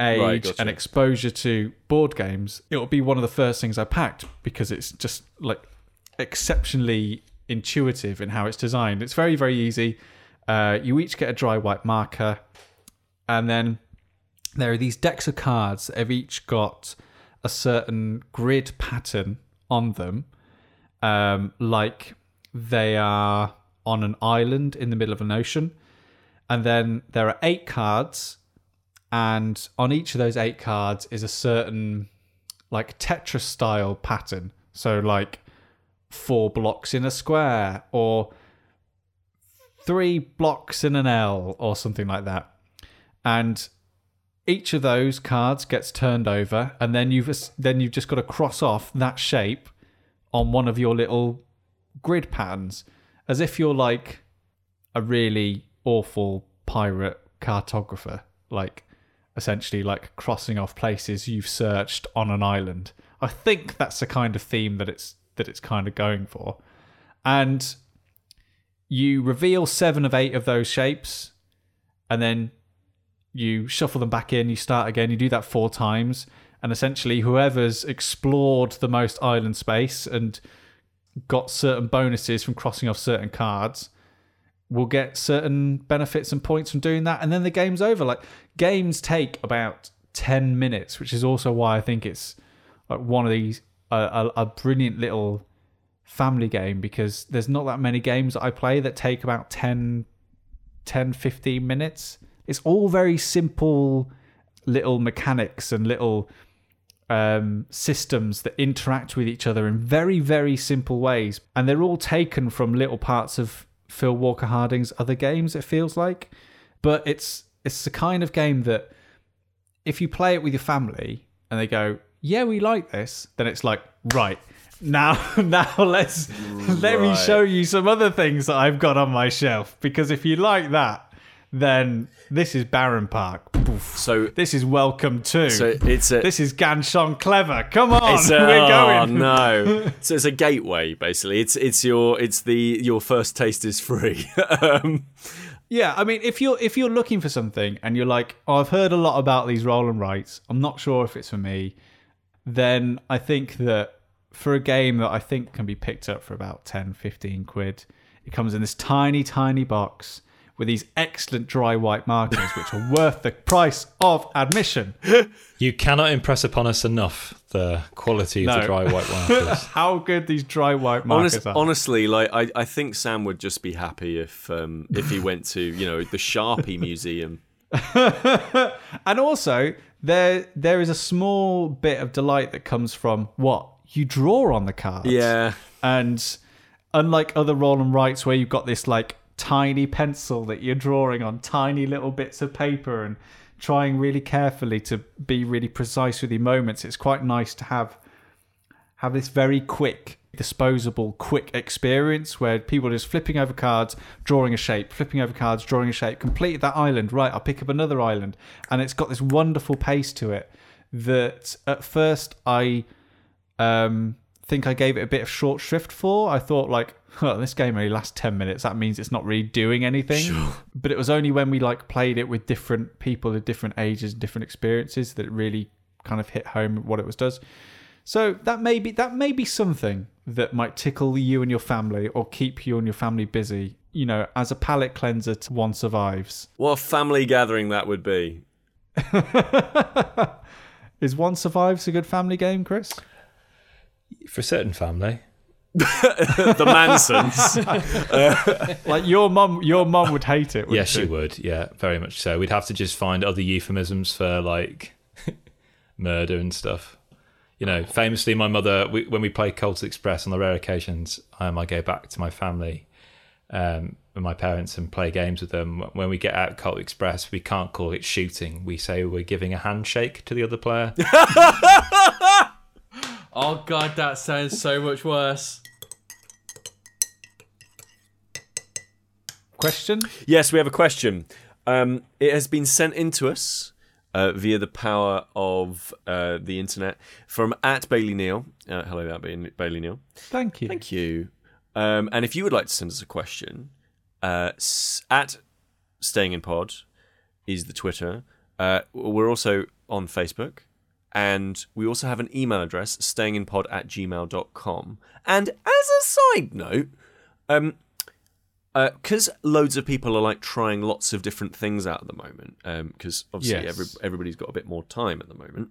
age Right, gotcha. and exposure to board games, it would be one of the first things I packed because it's just like exceptionally intuitive in how it's designed. It's very, very easy. Uh, you each get a dry wipe marker and then there are these decks of cards that have each got a certain grid pattern on them, um, like they are on an island in the middle of an ocean. And then there are eight cards, and on each of those eight cards is a certain like Tetris style pattern. So, like four blocks in a square, or three blocks in an L, or something like that. And each of those cards gets turned over, and then you've then you've just got to cross off that shape on one of your little grid patterns, as if you're like a really awful pirate cartographer, like essentially like crossing off places you've searched on an island. I think that's the kind of theme that it's that it's kind of going for, and you reveal seven of eight of those shapes, and then you shuffle them back in, you start again, you do that four times, and essentially whoever's explored the most island space and got certain bonuses from crossing off certain cards will get certain benefits and points from doing that, and then the game's over. Like games take about ten minutes, which is also why I think it's like one of these a, a, a brilliant little family game because there's not that many games that I play that take about 10, 10 15 minutes. It's all very simple little mechanics and little um, systems that interact with each other in very, very simple ways. And they're all taken from little parts of Phil Walker Harding's other games, it feels like. But it's it's the kind of game that if you play it with your family and they go, Yeah, we like this, then it's like, right. Now now let's let me show you some other things that I've got on my shelf. Because if you like that, then this is Bärenpark. So This is Welcome to. so it's a This is Ganz Schön Clever. Come on, It's a, we're going. oh, going. no! So it's a gateway, basically. It's it's your it's the your first taste is free. um, Yeah, I mean, if you're if you're looking for something and you're like, oh, I've heard a lot about these roll and writes. I'm not sure if it's for me. Then I think that for a game that I think can be picked up for about 10, 15 quid, it comes in this tiny, tiny box with these excellent dry wipe markers, which are worth the price of admission. You cannot impress upon us enough the quality of No. the dry wipe markers. How good these dry wipe markers honest, are. honestly, like I, I think Sam would just be happy if um, if he went to you know the Sharpie Museum. and also there there is a small bit of delight that comes from what you draw on the cards. Yeah, And unlike other roll and writes where you've got this like tiny pencil that you're drawing on tiny little bits of paper and trying really carefully to be really precise with your moments, it's quite nice to have have this very quick disposable quick experience where people are just flipping over cards drawing a shape flipping over cards drawing a shape complete that island. Right i'll pick up another island. And it's got this wonderful pace to it that at first i um think i gave it a bit of short shrift for i thought like huh, this game only lasts 10 minutes that means it's not really doing anything but it was only when we like played it with different people of different ages and different experiences that it really kind of hit home what it was does so that may be that may be something that might tickle you and your family or keep you and your family busy. You know, as a palate cleanser to one survives. what a family gathering that would be. Is one survives a good family game, Kris? For a certain family. The Mansons. Like your mum, your mum would hate it. wouldn't Yes, she would. Yeah, very much so. We'd have to just find other euphemisms for like murder and stuff. You know, famously, my mother, we, when we play Colts Express on the rare occasions, um, I go back to my family um, and my parents and play games with them. When we get out Colt Express, we can't call it shooting. We say we're giving a handshake to the other player. Oh god, that sounds so much worse. Question? yes, we have a question. Um, it has been sent into us uh, via the power of uh, the internet from at Bailey Neil. Uh, hello, at Bailey Bailey Neil. Thank you. Thank you. Um, and if you would like to send us a question, uh, s- at Staying in Pod is the Twitter. Uh, we're also on Facebook. And we also have an email address, stayinginpod at gmail.com. And as a side note, um, because loads of people are like trying lots of different things out at the moment, because obviously Yes. every, everybody's got a bit more time at the moment.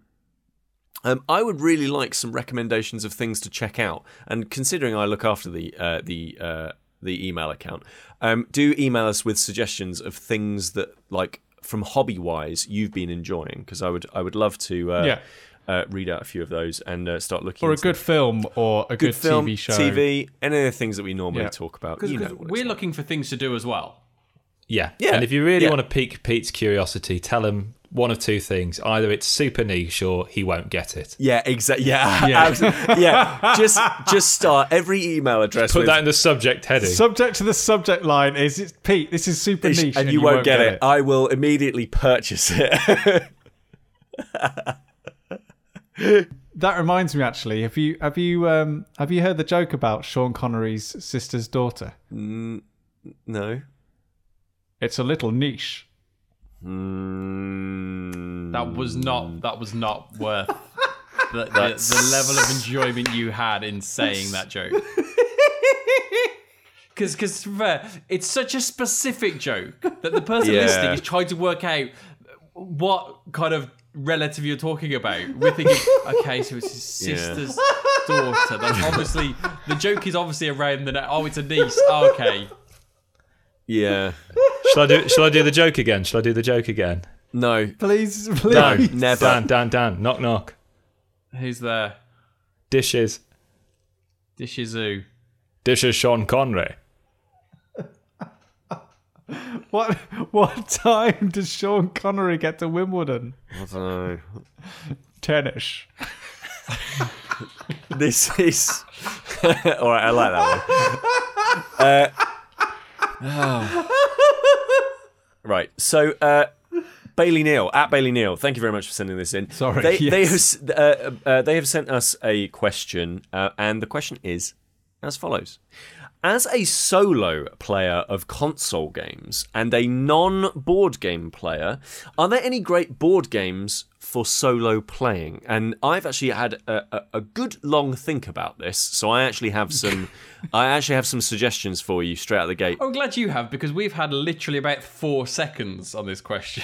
Um, I would really like some recommendations of things to check out. And considering I look after the uh, the uh, the email account, um, do email us with suggestions of things that like from hobby wise you've been enjoying because I would I would love to uh, Yeah. uh, read out a few of those and uh, start looking Or a into good film or a good, good film, TV show. TV, any of the things that we normally Yeah. talk about. Because You know we're like. looking for things to do as well. Yeah. Yeah. And if you really Yeah. want to pique Pete's curiosity, tell him one of two things. Either it's super niche or he won't get it. Yeah, exactly. Yeah, Yeah. yeah. Just just start every email address Put with, that in the subject heading. Subject to the subject line is it's Pete. This is super niche, and, you, won't, get, it. I will immediately purchase it. That reminds me, actually. Have you have you um have you heard the joke about Sean Connery's sister's daughter? no. It's a little niche. Mm, That was not that was not worth the, the, the level of enjoyment you had in saying that joke. Because, because fair, it's such a specific joke that the person Yeah. listening is trying to work out what kind of relative you're talking about. We're thinking, okay, so it's his Yeah. sister's daughter. That's obviously the joke is obviously around the oh, it's a niece. Oh, okay, Yeah. Shall I do? Shall I do the joke again? Shall I do the joke again? No. Please, Dan, please. Never. Dan, Dan, Dan. Knock, knock. who's there? Dishes. Dishes who? Dishes. Sean Connery. What what time does Sean Connery get to Wimbledon? I don't know. Tennis. This is. All right, I like that one. Uh, right, so uh, Bailey Neil at Bailey Neil. Thank you very much for sending this in. Sorry, they, they have uh, uh, they have sent us a question, uh, and the question is as follows. As a solo player of console games and a non board game player, are there any great board games for solo playing? And I've actually had a, a, a good long think about this, so I actually have some I actually have some suggestions for you straight out the gate. I'm glad you have because we've had literally about four seconds on this question.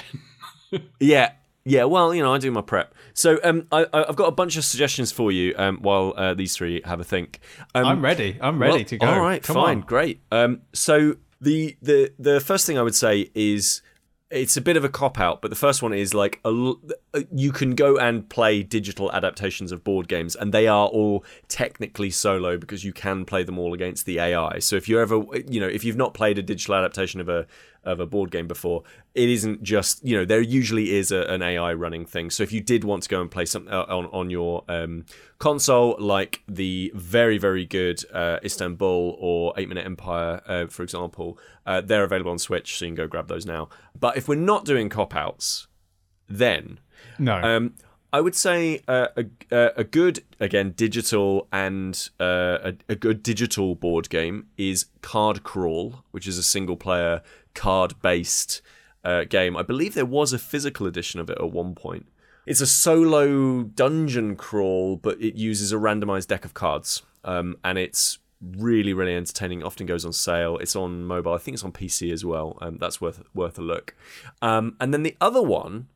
Yeah, yeah. Well, you know, I do my prep, so um, I, I've got a bunch of suggestions for you. Um, while uh, these three have a think. Um, I'm ready. I'm ready Well, to go. All right, Come fine, on. great. Um, so the the the first thing I would say is it's a bit of a cop out, but the first one is like a, l- you can go and play digital adaptations of board games, and they are all technically solo because you can play them all against the AI. So if you ever, you know, if you've not played a digital adaptation of a of a board game before, it isn't just you know there usually is a, an AI running thing. So if you did want to go and play something on on your um, console, like the very very good uh, Istanbul or Eight Minute Empire, uh, for example, uh, they're available on Switch, so you can go grab those now. But if we're not doing cop outs, then No. um, I would say uh, a, a a good again digital and uh, a, a good digital board game is Card Crawl, which is a single player card based uh, game. I believe there was a physical edition of it at one point. It's a solo dungeon crawl, but it uses a randomized deck of cards, um, and it's really really entertaining. Often goes on sale. It's on mobile. I think it's on PC as well. Um, that's worth worth a look. Um, and then the other one,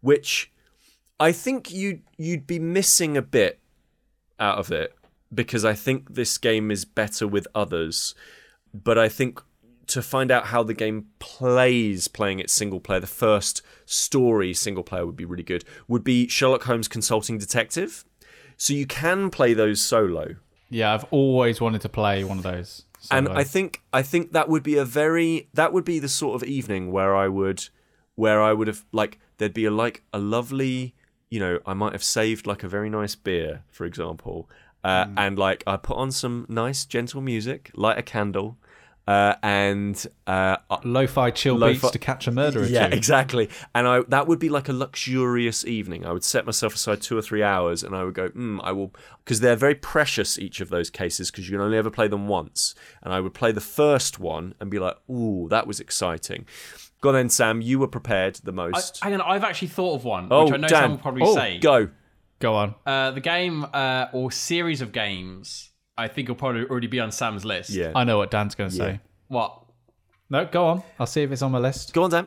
which I think you you'd be missing a bit out of it because I think this game is better with others, but I think to find out how the game plays playing it single player, the first story single player would be really good. Would be Sherlock Holmes Consulting Detective. So you can play those solo. yeah, I've always wanted to play one of those. and. I think I think that would be a very that would be the sort of evening where I would where I would have like there'd be a like a lovely you know I might have saved like a very nice beer for example uh, Mm. and like I put on some nice gentle music light a candle uh, and uh, lo-fi chill Lo-fi- beats to catch a murderer. yeah, to. exactly. And I that would be like a luxurious evening. I would set myself aside two or three hours, and I would go, mm, I will, because they're very precious. Each of those cases, because you can only ever play them once. And I would play the first one and be like, ooh, that was exciting. Go on then, Sam. You were prepared the I, most. hang on, I've actually thought of one, oh, which I know Dan. Sam will probably oh, say. go. Go on. Uh, the game uh, or series of games, I think will probably already be on Sam's list. Yeah. I know what Dan's going to say. What? No, go on. I'll see if it's on my list. Go on, Dan.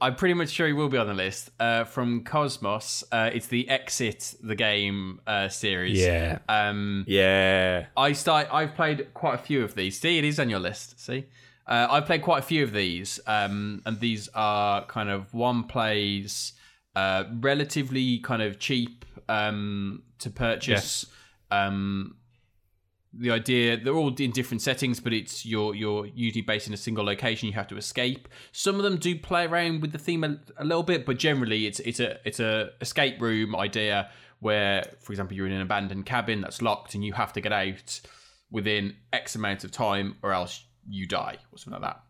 I'm pretty much sure he will be on the list. Uh, from Kosmos, uh, it's the Exit the Game uh, series. Yeah. Um, Yeah. I start. I've played quite a few of these. See, it is on your list. See, uh, I've played quite a few of these, um, and these are kind of one plays, uh, relatively kind of cheap um, to purchase. Um, the idea they're all in different settings, but it's you're you're usually based in a single location. You have to escape. Some of them do play around with the theme a, a little bit, but generally it's it's a it's a escape room idea where, for example, you're in an abandoned cabin that's locked and you have to get out within X amount of time, or else you die, or something like that.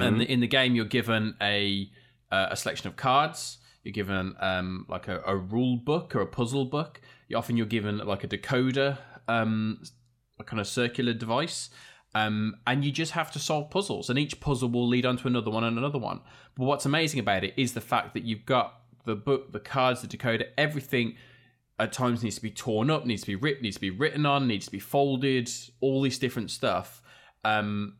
And in the game, you're given a uh, a selection of cards. You're given um, like a, a rule book or a puzzle book. You often you're given like a decoder, um, a kind of circular device, um, and you just have to solve puzzles. And each puzzle will lead on to another one and another one. But what's amazing about it is the fact that you've got the book, the cards, the decoder, everything at times needs to be torn up, needs to be ripped, needs to be written on, needs to be folded, all this different stuff. Um,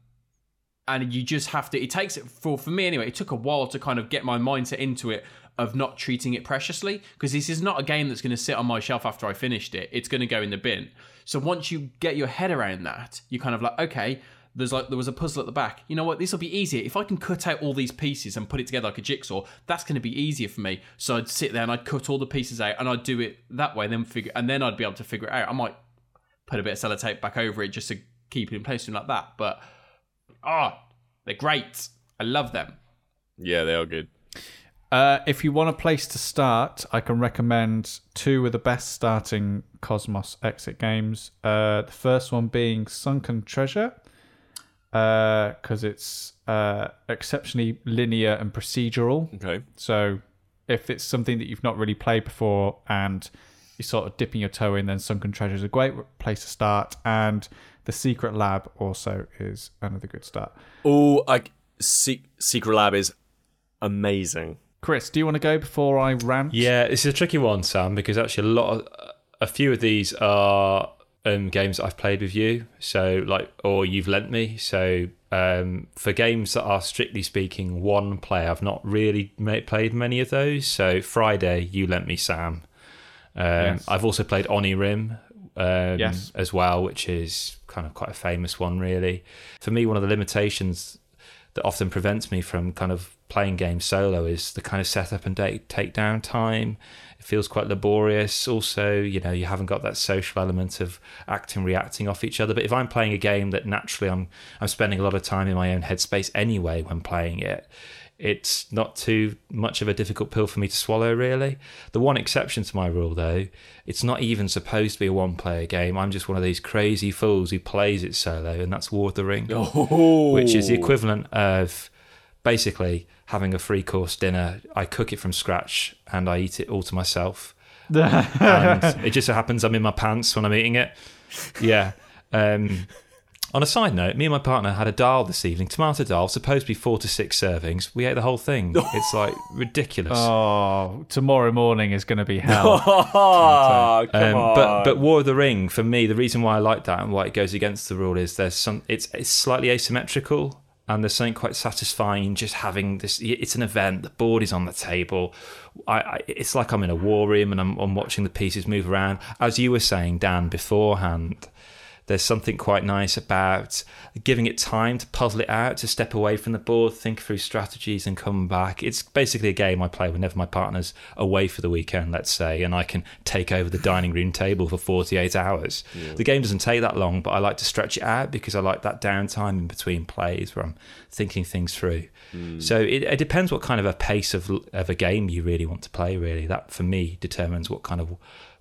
and you just have to. It takes it for for me anyway. It took a while to kind of get my mindset into it of not treating it preciously because this is not a game that's going to sit on my shelf after I finished it. It's going to go in the bin. So once you get your head around that, you kind of like, okay, there's like there was a puzzle at the back. You know what? This will be easier if I can cut out all these pieces and put it together like a jigsaw. That's going to be easier for me. So I'd sit there and I'd cut all the pieces out and I'd do it that way. And then figure, and then I'd be able to figure it out. I might put a bit of sellotape back over it just to keep it in place and like that. But ah, oh, they're great. I love them. Yeah, they are good. Uh, if you want a place to start, I can recommend two of the best starting Kosmos exit games. Uh, the first one being Sunken Treasure, because uh, it's uh, exceptionally linear and procedural. Okay. So if it's something that you've not really played before and you're sort of dipping your toe in, then Sunken Treasure is a great place to start. And the Secret Lab also is another good start. Oh, I Se- Secret Lab is amazing. Kris, do you want to go before I rant? Yeah, this is a tricky one, Sam, because actually a lot of a few of these are um, games I've played with you, so like, or you've lent me. So um, for games that are strictly speaking one player, I've not really played many of those. So Friday, you lent me Sam. Um, yes. I've also played Onirim um, yes. as well, which is kind of quite a famous one, really. For me, one of the limitations that often prevents me from kind of playing games solo is the kind of setup and take down time. It feels quite laborious. Also, you know, you haven't got that social element of acting, reacting off each other. But if I'm playing a game that naturally I'm I'm spending a lot of time in my own headspace anyway when playing it, it's not too much of a difficult pill for me to swallow, really. The one exception to my rule, though, it's not even supposed to be a one player game. I'm just one of these crazy fools who plays it solo, and that's War of the Ring, oh. which is the equivalent of basically having a free course dinner. I cook it from scratch and I eat it all to myself. and it just so happens I'm in my pants when I'm eating it. Yeah. Um, on a side note, me and my partner had a dal this evening, tomato dal, supposed to be four to six servings. We ate the whole thing. It's like ridiculous. Oh, tomorrow morning is going to be hell. oh, come um, on. But but War of the Ring for me, the reason why I like that and why it goes against the rule is there's some. It's it's slightly asymmetrical and there's something quite satisfying just having this. It's an event. The board is on the table. I, I, it's like I'm in a war room and I'm, I'm watching the pieces move around. As you were saying, Dan, beforehand, there's something quite nice about giving it time to puzzle it out, to step away from the board, think through strategies, and come back. It's basically a game I play whenever my partner's away for the weekend, let's say, and I can take over the dining room table for 48 hours. Yeah. The game doesn't take that long, but I like to stretch it out because I like that downtime in between plays where I'm thinking things through. Mm. So it, it, depends what kind of a pace of, of a game you really want to play, really. That, for me, determines what kind of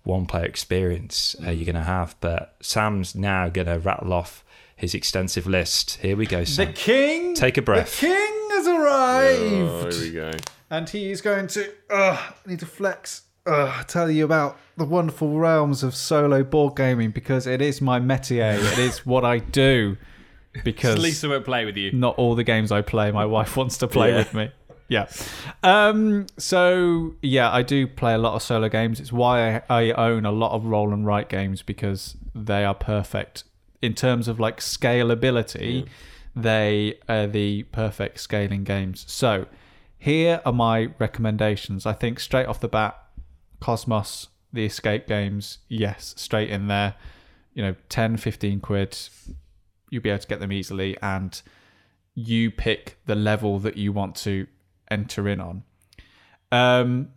one player experience uh, you're going to have. But Sam's now going to rattle off his extensive list. Here we go, Sam. The king. Take a breath. The king has arrived. Oh, here we go. And he is going to. Uh, I need to flex. Uh, tell you about the wonderful realms of solo board gaming because it is my métier. it is what I do. Because Lisa won't play with you. Not all the games I play, my wife wants to play yeah. with me yeah. Um, so yeah, I do play a lot of solo games. It's why I, I own a lot of roll and write games because they are perfect in terms of like scalability. Mm. They are the perfect scaling games. So here are my recommendations. I think straight off the bat, Kosmos, the escape games, yes, straight in there. You know, 10, 15 quid, you'll be able to get them easily. And you pick the level that you want to enter in on. Um,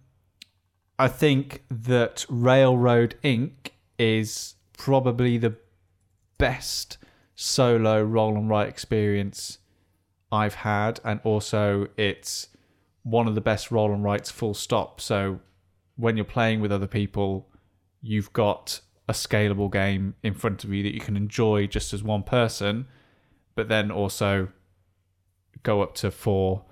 I think that Railroad Ink. is probably the best solo roll and write experience I've had, and also it's one of the best roll and writes full stop. So when you're playing with other people, you've got a scalable game in front of you that you can enjoy just as one person, but then also go up to four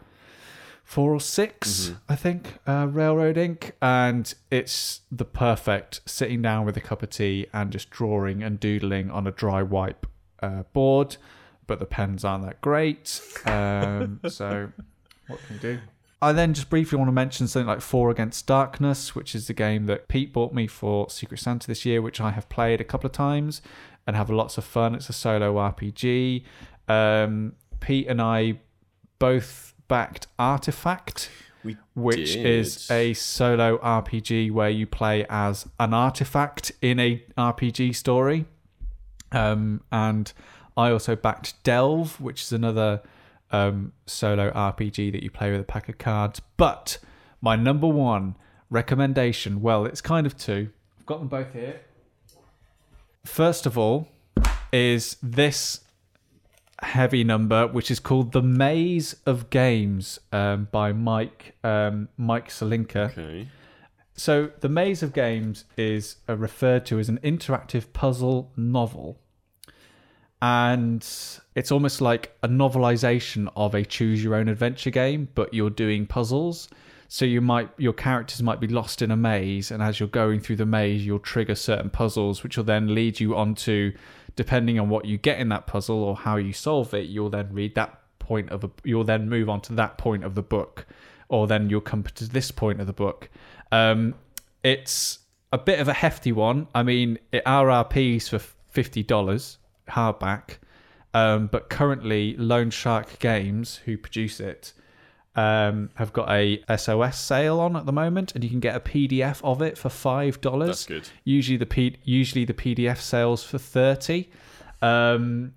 four or 6 mm-hmm. I think, uh, Railroad Ink. And it's the perfect sitting down with a cup of tea and just drawing and doodling on a dry wipe uh, board. But the pens aren't that great. Um, so, what can you do? I then just briefly want to mention something like Four Against Darkness, which is the game that Pete bought me for Secret Santa this year, which I have played a couple of times and have lots of fun. It's a solo RPG. Um, Pete and I both backed Artifact, We which did. is a solo RPG where you play as an artifact in a RPG story. Um, and I also backed Delve, which is another um, solo RPG that you play with a pack of cards. But my number one recommendation, well, it's kind of two. I've got them both here. First of all, is this heavy number, which is called "The Maze of Games" um, by Mike um, Mike Selinker. Okay. So, The Maze of Games is uh, referred to as an interactive puzzle novel. And it's almost like a novelization of a choose your own adventure game, but you're doing puzzles. So you might your characters might be lost in a maze, and as you're going through the maze, you'll trigger certain puzzles, which will then lead you onto, depending on what you get in that puzzle or how you solve it, you'll then read that point of a, you'll then move on to that point of the book, or then you'll come to this point of the book. Um, it's a bit of a hefty one. I mean, it RRPs for fifty dollars hardback, um, but currently Lone Shark Games, who produce it, um, have got a SOS sale on at the moment, and you can get a PDF of it for five dollars. That's good. Usually the P- usually the PDF sales for thirty. Um,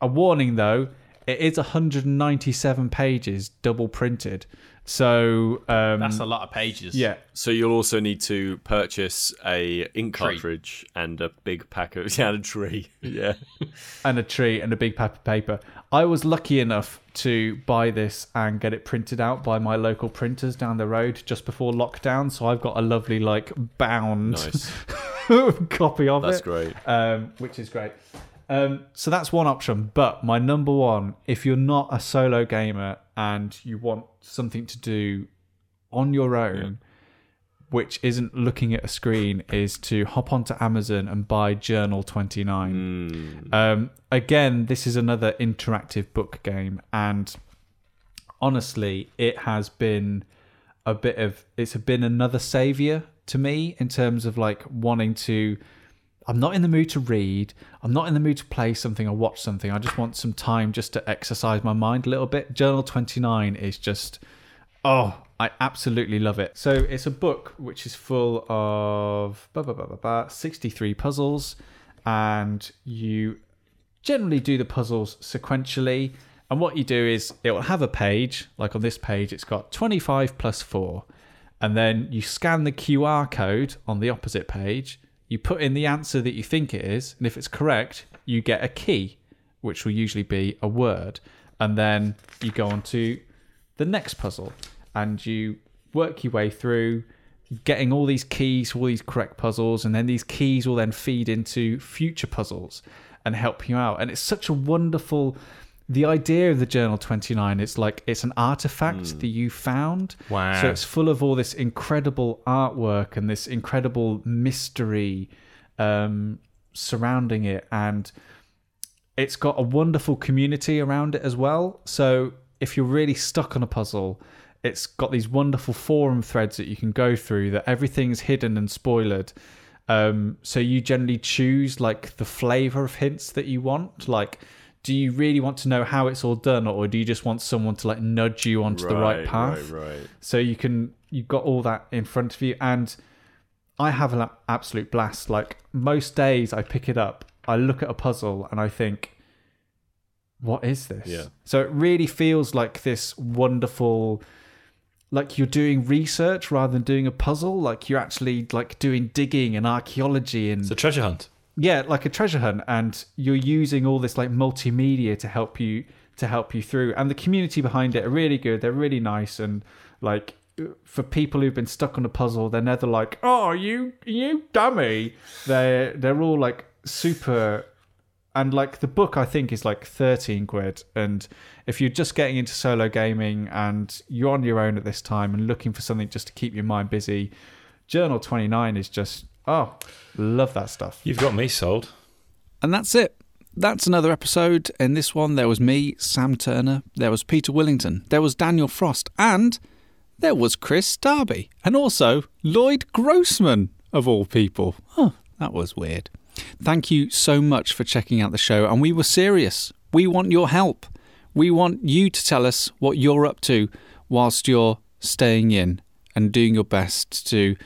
a warning though, it is 197 pages, double printed. So um, That's a lot of pages. yeah, So you'll also need to purchase a ink Tree. cartridge and a big pack of yeah, and a tree. Yeah. and a tree and a big pack of paper. I was lucky enough to buy this and get it printed out by my local printers down the road just before lockdown. So I've got a lovely like bound Nice. copy of That's it, great. um, which is great. Um, so that's one option. But my number one, if you're not a solo gamer and you want something to do on your own, which isn't looking at a screen, is to hop onto Amazon and buy Journal 29. Mm. Um, again, this is another interactive book game, and honestly, it has been a bit of it's been another savior to me in terms of like wanting to. I'm not in the mood to read. I'm not in the mood to play something or watch something. I just want some time just to exercise my mind a little bit. Journal 29 is just Oh, I absolutely love it. So it's a book which is full of blah, blah, blah, blah, blah, 63 puzzles, and you generally do the puzzles sequentially. And what you do is it will have a page, like on this page, it's got 25 plus 4. And then you scan the QR code on the opposite page, you put in the answer that you think it is, and if it's correct, you get a key, which will usually be a word. And then you go on to the next puzzle and you work your way through getting all these keys all these correct puzzles and then these keys will then feed into future puzzles and help you out and it's such a wonderful the idea of the journal 29 it's like it's an artifact that you found Wow. so it's full of all this incredible artwork and this incredible mystery um, surrounding it and it's got a wonderful community around it as well. So if you're really stuck on a puzzle, it's got these wonderful forum threads that you can go through that everything's hidden and spoiled. Um, so you generally choose like the flavor of hints that you want. Like, do you really want to know how it's all done, or do you just want someone to like nudge you onto the right path? Right, right. so you can you've got all that in front of you and i have an absolute blast like most days i pick it up i look at a puzzle and i think what is this Yeah. so it really feels like this wonderful like you're doing research rather than doing a puzzle like you're actually like doing digging and archaeology and It's a treasure hunt. Yeah like a treasure hunt and you're using all this like multimedia to help you to help you through and the community behind it are really good they're really nice and like for people who've been stuck on a puzzle they're never like oh you you dummy. They're they're all like super and like the book i think is like 13 quid and if you're just getting into solo gaming and you're on your own at this time and looking for something just to keep your mind busy journal 29 is just oh love that stuff You've got me sold. And that's it. That's another episode. In this one, there was me, Sam Turner, there was Peter Willington, there was Daniel Frost, and there was Kris Darby, and also Loyd Grossman, of all people. Huh, that was weird. Thank you so much for checking out the show, and we were serious. We want your help. We want you to tell us what you're up to whilst you're staying in and doing your best to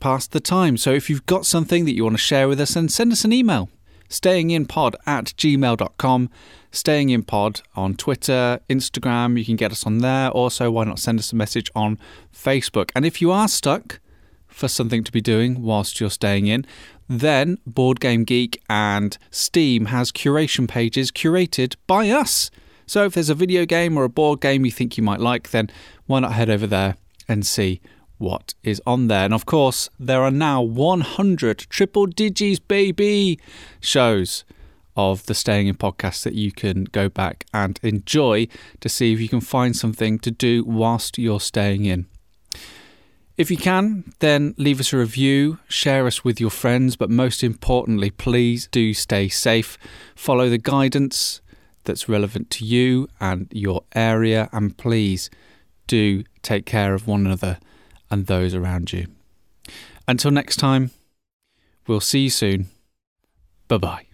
pass the time. So if you've got something that you want to share with us, then send us an email. Stayinginpod at gmail.com. Staying in Pod on Twitter, Instagram, you can get us on there. Also, why not send us a message on Facebook? And if you are stuck for something to be doing whilst you're staying in, then Board Game Geek and Steam has curation pages curated by us. So if there's a video game or a board game you think you might like, then why not head over there and see what is on there. And of course, there are now 100 triple digis, baby, shows of the Staying In podcast that you can go back and enjoy to see if you can find something to do whilst you're staying in. If you can, then leave us a review, share us with your friends, but most importantly, please do stay safe. Follow the guidance that's relevant to you and your area, and please do take care of one another and those around you. Until next time, we'll see you soon. Bye bye.